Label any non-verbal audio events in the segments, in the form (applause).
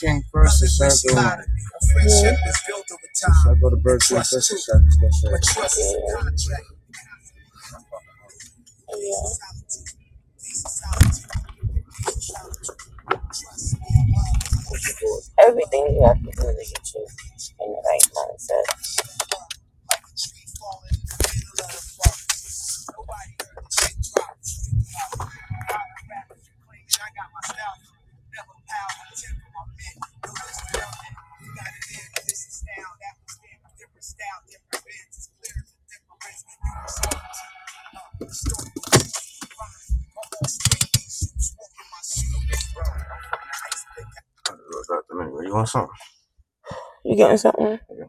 King first or Nothing should I when she go? lied to me. A friendship is built over Should I go to Burger King first or too. should I just go But You want something? You getting something? Yeah.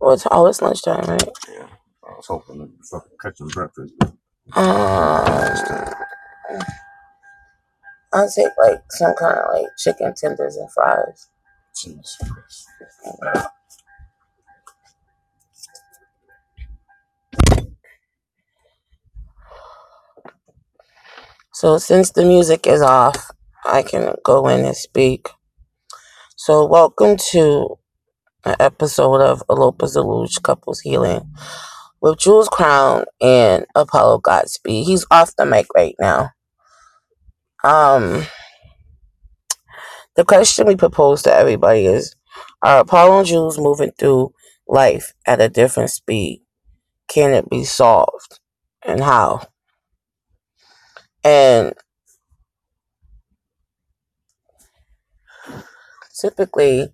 Well, it's, oh, it's lunchtime, right? Yeah. I was hoping to fucking catch some breakfast. Um, I'll take like some kind of like chicken tenders and fries. Jesus Christ. So since the music is off, I can go in and speak. So welcome to an episode of Alopa Zaluge Couples Healing with Jules Crown and Apollo Godspeed. He's off the mic right now. Um, the question we propose to everybody is: Are Apollo and Jules moving through life at a different speed? Can it be solved, and how? And typically,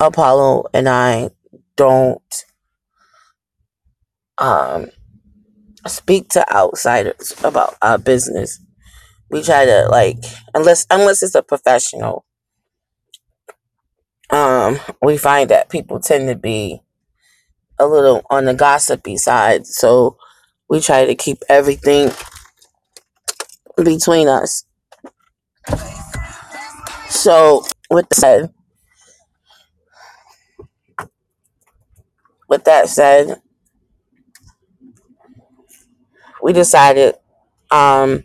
Apollo and I don't um speak to outsiders about our business. We try to like unless unless it's a professional. Um, we find that people tend to be a little on the gossipy side, so we try to keep everything between us. So, with that said, with that said, we decided um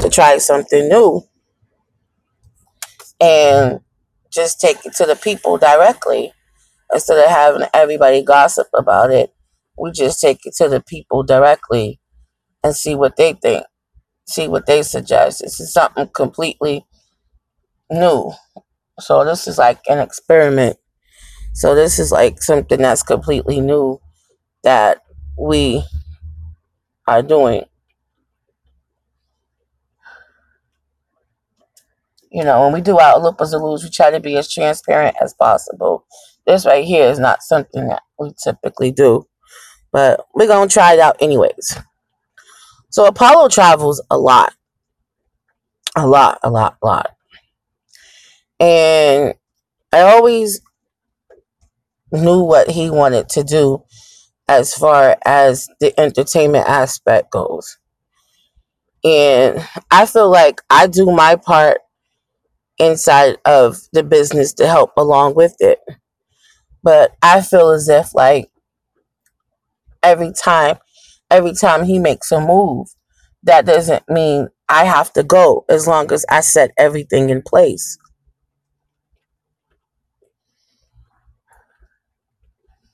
to try something new and just take it to the people directly instead of having everybody gossip about it. We just take it to the people directly and see what they think, see what they suggest. This is something completely new. So this is like an experiment. So this is like something that's completely new that we are doing. You know, when we do our Olympus Illusion, we try to be as transparent as possible. This right here is not something that we typically do, but we're going to try it out anyways. So Apollo travels a lot, a lot, a lot, a lot. And I always knew what he wanted to do as far as the entertainment aspect goes. And I feel like I do my part inside of the business to help along with it. But I feel as if like every time every time he makes a move, that doesn't mean I have to go as long as I set everything in place.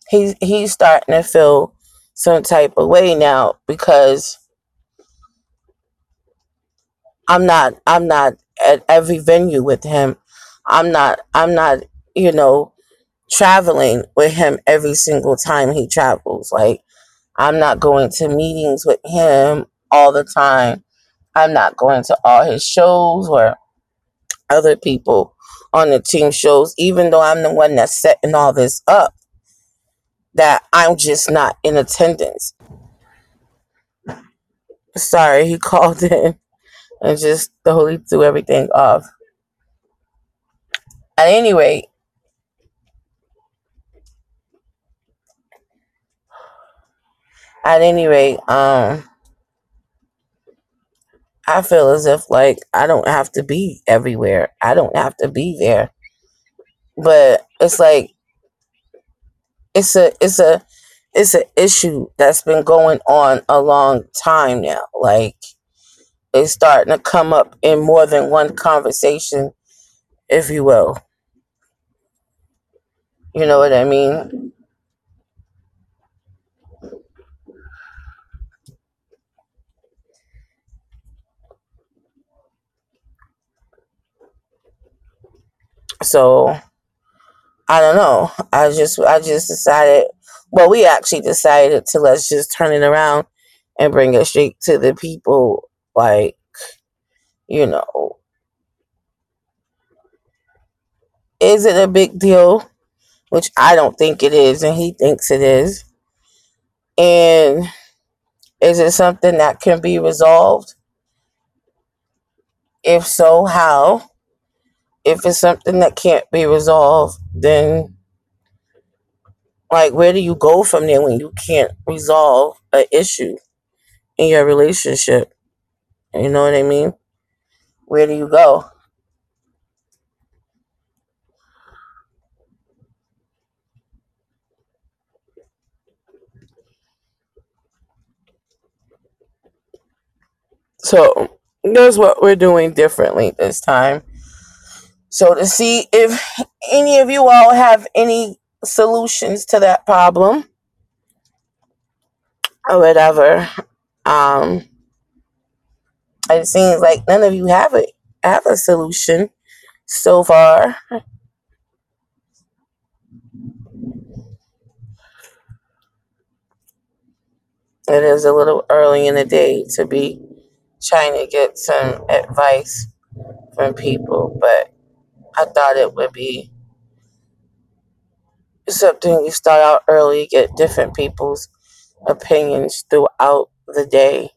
He's he's starting to feel some type of way now because I'm not I'm not at every venue with him. I'm not I'm not, you know, traveling with him every single time he travels. Like I'm not going to meetings with him all the time. I'm not going to all his shows or other people on the team shows, even though I'm the one that's setting all this up, that I'm just not in attendance. Sorry, he (laughs) called in and just totally threw everything off. At any rate, at any rate, um, I feel as if like I don't have to be everywhere. I don't have to be there. But it's like it's a it's a it's an issue that's been going on a long time now. Like it's starting to come up in more than one conversation, if you will. You know what I mean? So I don't know. I just I just decided well we actually decided to let's just turn it around and bring it straight to the people like, you know, is it a big deal? Which I don't think it is and he thinks it is. And is it something that can be resolved? If so, how? If it's something that can't be resolved, then like where do you go from there when you can't resolve an issue in your relationship? You know what I mean? Where do you go? So that's what we're doing differently this time. So to see if any of you all have any solutions to that problem or whatever. Um it seems like none of you have it have a solution so far. It is a little early in the day to be trying to get some advice from people, but I thought it would be something you start out early, get different people's opinions throughout the day.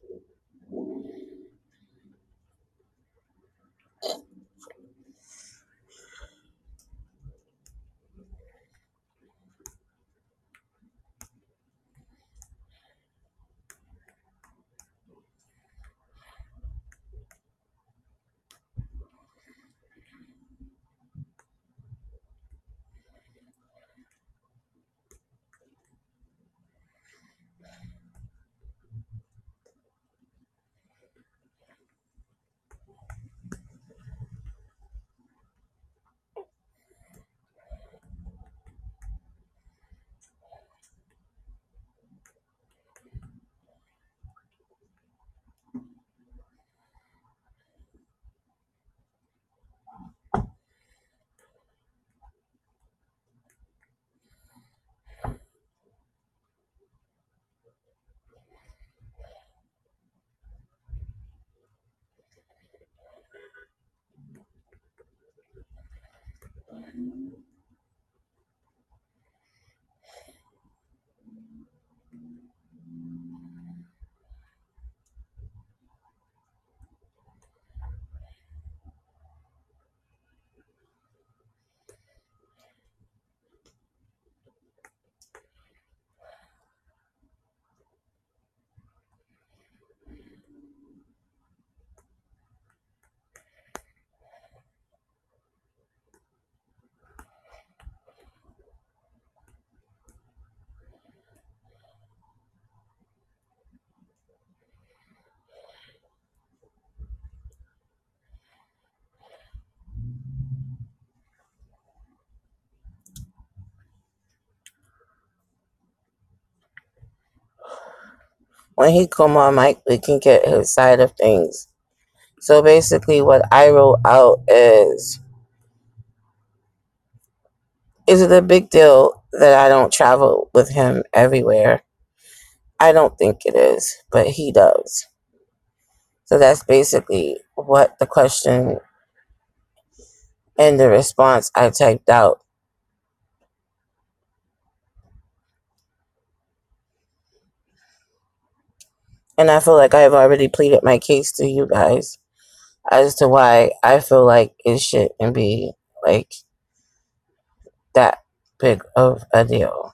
Amen. When he come on mic, we can get his side of things. So basically, what I wrote out is: Is it a big deal that I don't travel with him everywhere? I don't think it is, but he does. So that's basically what the question and the response I typed out. And I feel like I've already pleaded my case to you guys as to why I feel like it shouldn't be like that big of a deal.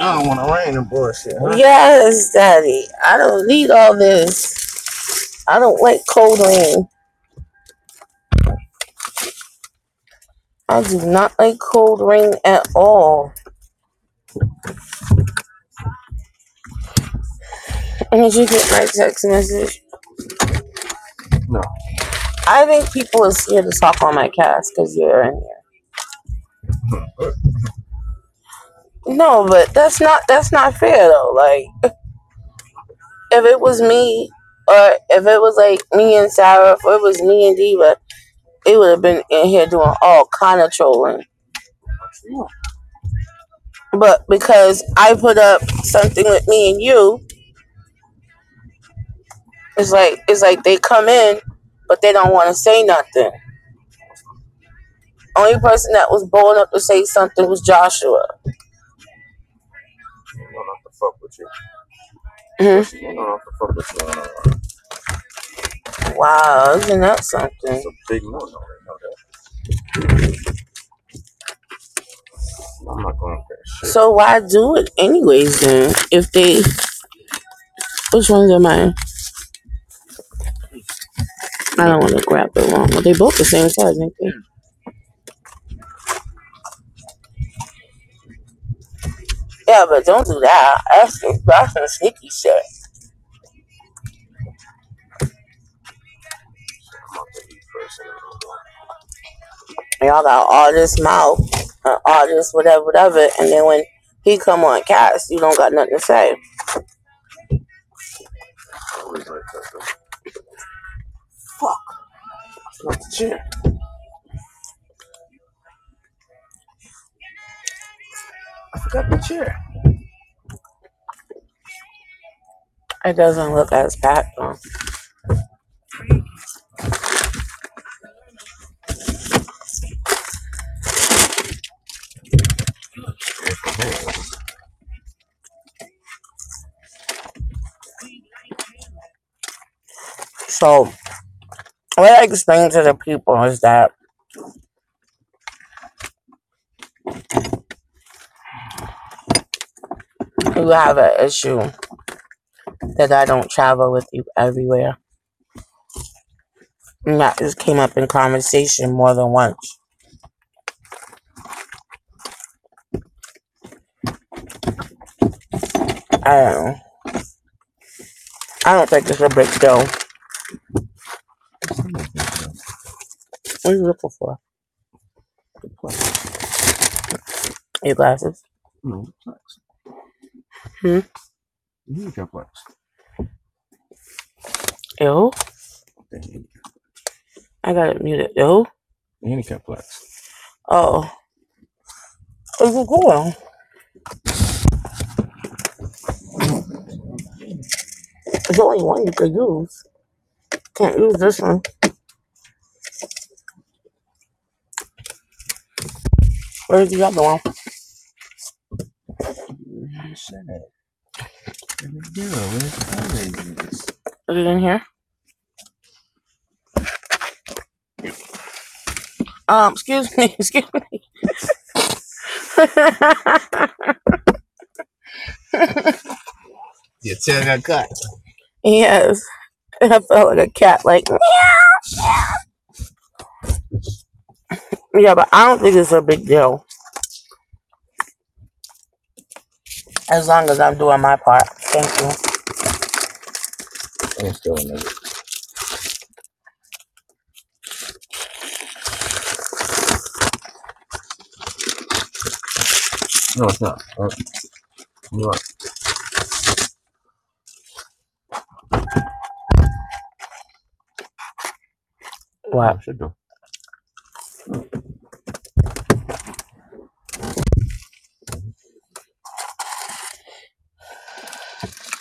I don't want to rain and bullshit, huh? Yes, Daddy. I don't need all this. I don't like cold rain. I do not like cold rain at all. Did you get my text message? No. I think people are scared to talk on my cast because you're in here. No, but that's not that's not fair though. Like if it was me or if it was like me and Sarah, if it was me and Diva, it would have been in here doing all kind of trolling. But because I put up something with me and you, it's like it's like they come in, but they don't want to say nothing. Only person that was bold enough to say something was Joshua. Fuck with you. Mhm. You don't have to fuck with you. Uh, Wow, isn't that something? it's a big no no. They know that. I'm not going for that shit. So why do it anyways then? If they, which ones are mine? I don't want to grab the wrong one. They both the same size, ain't they? Yeah, but don't do that. That's that's some sneaky shit. Y'all got all this mouth, and all this whatever, whatever, and then when he come on cast, you don't got nothing to say. Fuck. Forgot the chair. I forgot the chair. It doesn't look as bad though. So what I explain to the people is that have an issue that I don't travel with you everywhere. And that just came up in conversation more than once. I don't. I don't think it's a big deal. What are you looking for? Your glasses? No. Hmm? The handicap plex. Ew. The handicap, I got it muted. Ew. the handicap plex. Oh. Where's it going? There's only one you could use. Can't use this one. Where's the other one? You said it. Where'd it go? Where's the always is? Is it in here? Um, excuse me, (laughs) excuse me. Your tail got cut. yes. I felt like a cat, like, yeah, but I don't think it's a big deal. As long as I'm doing my part. Thank you. And still in there. No, it's not. Uh, you are. What? I should do.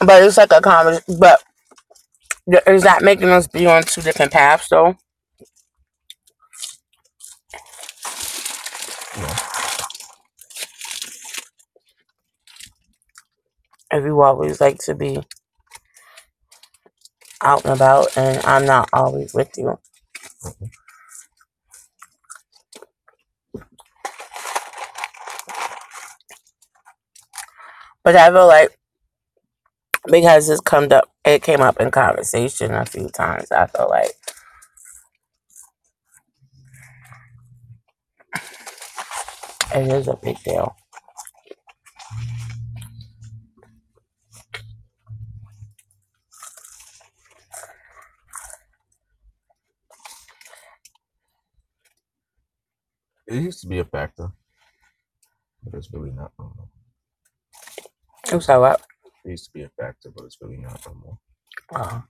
But it's like a conversation. But is that making us be on two different paths, though? No. If you always like to be out and about, and I'm not always with you. But I feel like because it's come up, it came up in conversation a few times. I feel like it is a big deal. It used to be a factor, but it's really not no more. I'm? It used to be a factor, but it's really not no more. Oh.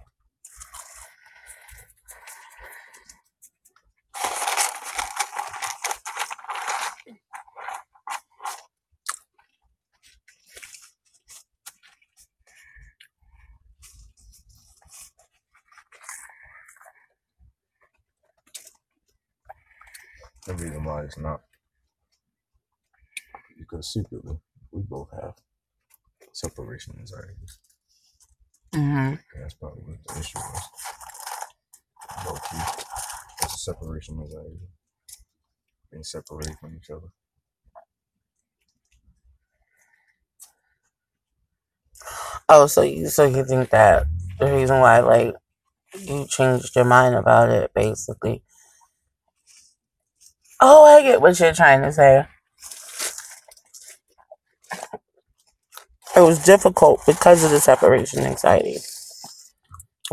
The reason why it's not because secretly we both have separation anxiety. hmm that's probably what the issue is. Both you. It's a separation anxiety. Being separated from each other. Oh, so you so you think that the reason why like you changed your mind about it, basically. Oh, I get what you're trying to say. It was difficult because of the separation anxiety,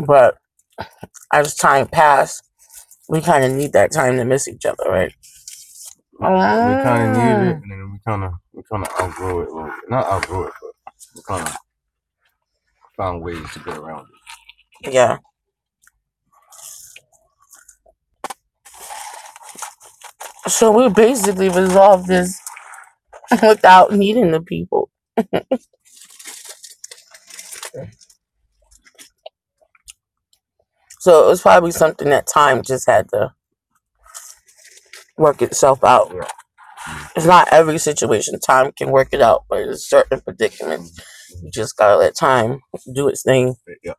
but as time passed, we kind of need that time to miss each other, right? We kind of needed it, Mm. and then we kind of we kind of outgrew it a little bit. Not outgrew it, but we kind of found ways to get around it. Yeah. So we basically resolved this (laughs) without needing the people. (laughs) So it was probably something that time just had to work itself out. It's not every situation time can work it out, but in certain predicaments, mm-hmm. you just gotta let time do its thing. Yeah.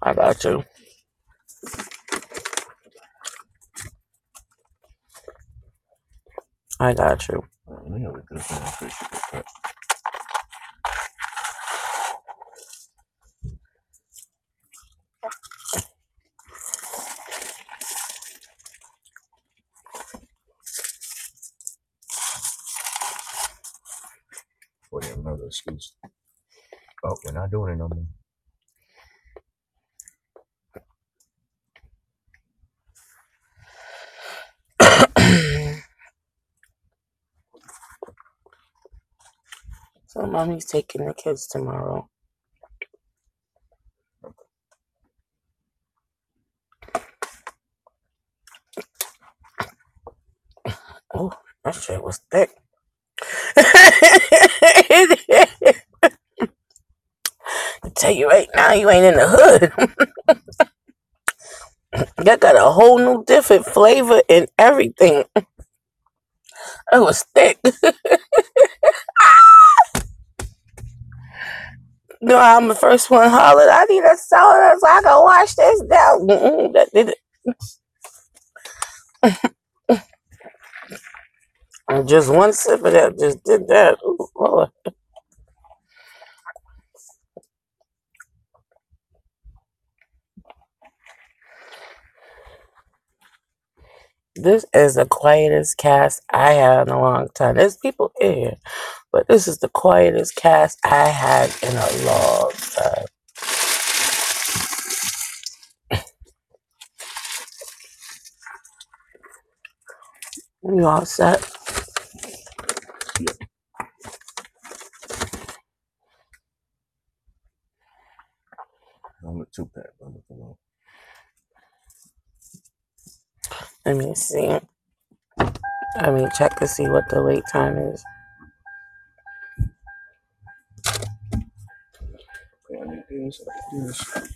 I got you. I got you. We have a good thing. I'm that- for you another excuse. Oh, we're not doing it no more. (coughs) so mommy's taking the kids tomorrow. (coughs) Oh, that shit was thick. I tell you right now, you ain't in the hood. (laughs) that got a whole new different flavor and everything. It was thick. (laughs) No, I'm the first one hollered. I need a soda so I can wash this down. That did it. (laughs) And just one sip of that just did that. Ooh. This is the quietest cast I had in a long time. There's people in here, but this is the quietest cast I had in a long time. You all set? I'm a two pack, brother. Come on. Let me see. I mean, check to see what the wait time is. Okay, I need this. I need this.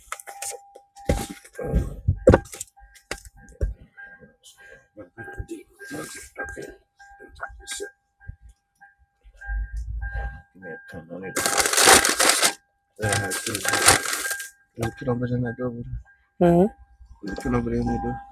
Can you put over there in that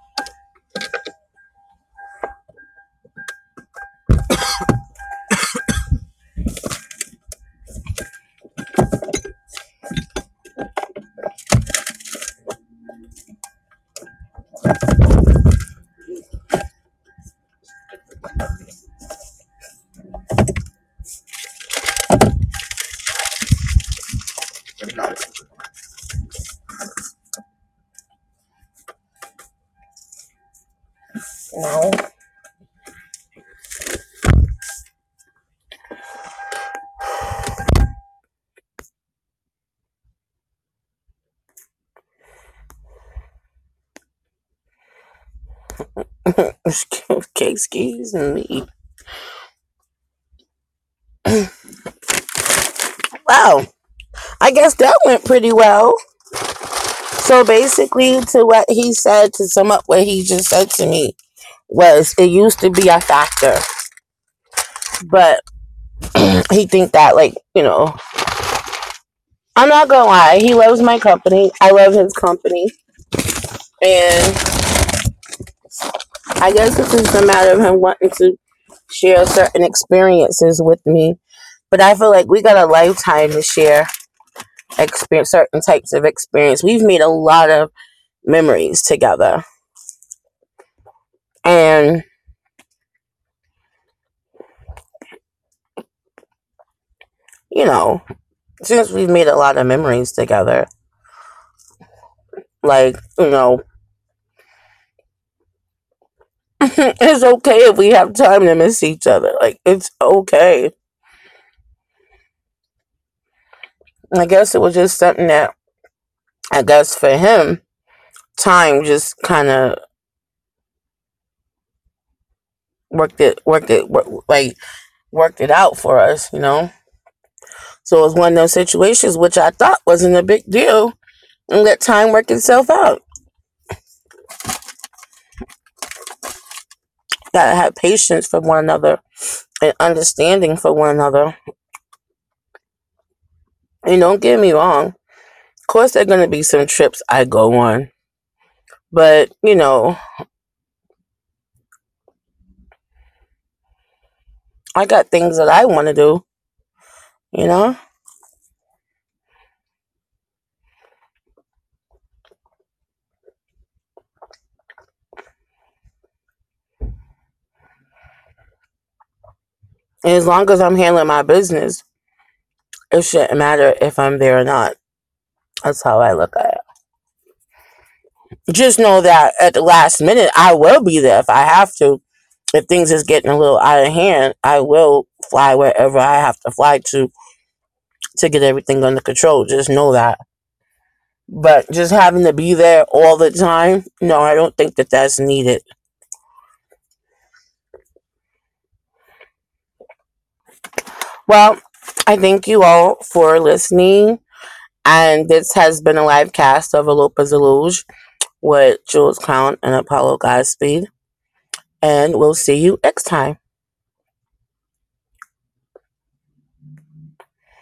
okay, (laughs) excuse me. (clears throat) Wow. I guess that went pretty well. So basically, to what he said, to sum up what he just said to me, was it used to be a factor, but (clears throat) he think that like you know, I'm not gonna lie, he loves my company. I love his company, and I guess it's just a matter of him wanting to share certain experiences with me. But I feel like we got a lifetime to share experience certain types of experience. We've made a lot of memories together. And you know, since we've made a lot of memories together, like, you know, (laughs) it's okay if we have time to miss each other. Like, it's okay. I guess it was just something that I guess for him, time just kind of worked it, worked it, wor- like worked it out for us, you know. So it was one of those situations which I thought wasn't a big deal, and let time work itself out. Gotta have patience for one another and understanding for one another. And don't get me wrong, of course, there are gonna be some trips I go on, but you know, I got things that I want to do. You know, and as long as I'm handling my business, it shouldn't matter if I'm there or not. That's how I look at it. Just know that at the last minute, I will be there if I have to. If things is getting a little out of hand, I will fly wherever I have to fly to to get everything under control. Just know that. But just having to be there all the time, no, I don't think that that's needed. Well, I thank you all for listening. And this has been a live cast of Elopa Deluge with Jules Crown and Apollo Godspeed. And we'll see you next time.